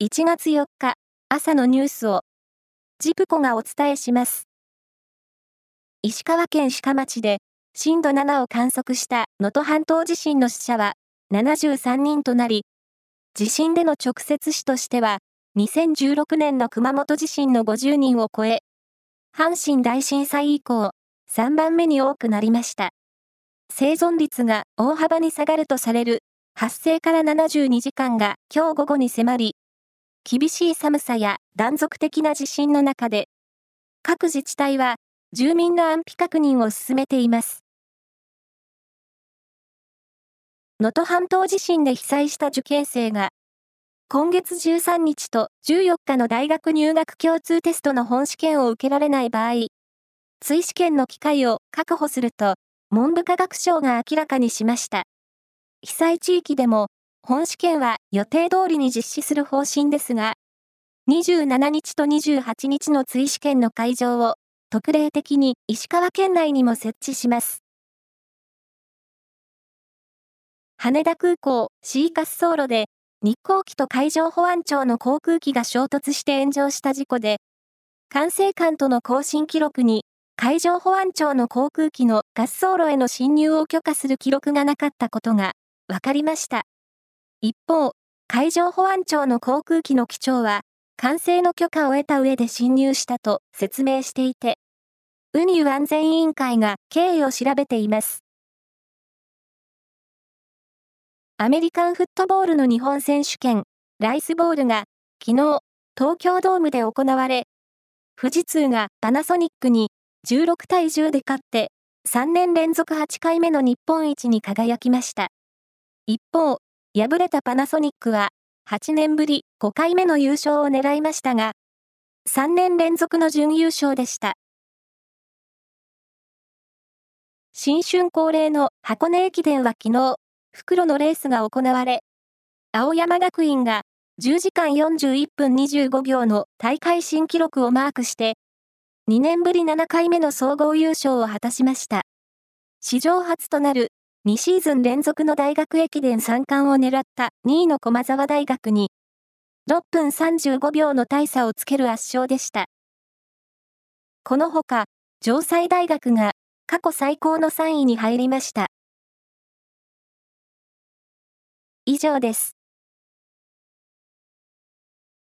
1月4日朝のニュースをジプコがお伝えします。石川県鹿町で震度7を観測した能登半島地震の死者は73人となり、地震での直接死としては2016年の熊本地震の50人を超え、阪神大震災以降3番目に多くなりました。生存率が大幅に下がるとされる発生から72時間が今日午後に迫り、厳しい寒さや断続的な地震の中で、各自治体は住民の安否確認を進めています。能登半島地震で被災した受験生が、今月13日と14日の大学入学共通テストの本試験を受けられない場合、追試験の機会を確保すると、文部科学省が明らかにしました。被災地域でも本試験は予定通りに実施する方針ですが、27日と28日の追試験の会場を特例的に石川県内にも設置します。羽田空港 C 滑走路で日航機と海上保安庁の航空機が衝突して炎上した事故で、管制官との更新記録に海上保安庁の航空機の滑走路への侵入を許可する記録がなかったことが分かりました。一方、海上保安庁の航空機の機長は、管制の許可を得た上で侵入したと説明していて、運輸安全委員会が経緯を調べています。アメリカンフットボールの日本選手権、ライスボールが、昨日、東京ドームで行われ、富士通がパナソニックに16対10で勝って、3年連続8回目の日本一に輝きました。一方、敗れたパナソニックは、8年ぶり5回目の優勝を狙いましたが、3年連続の準優勝でした。新春恒例の箱根駅伝は昨日、袋のレースが行われ、青山学院が10時間41分25秒の大会新記録をマークして、2年ぶり7回目の総合優勝を果たしました。史上初となる2シーズン連続の大学駅伝3冠を狙った2位の駒澤大学に、6分35秒の大差をつける圧勝でした。このほか、城西大学が過去最高の3位に入りました。以上です。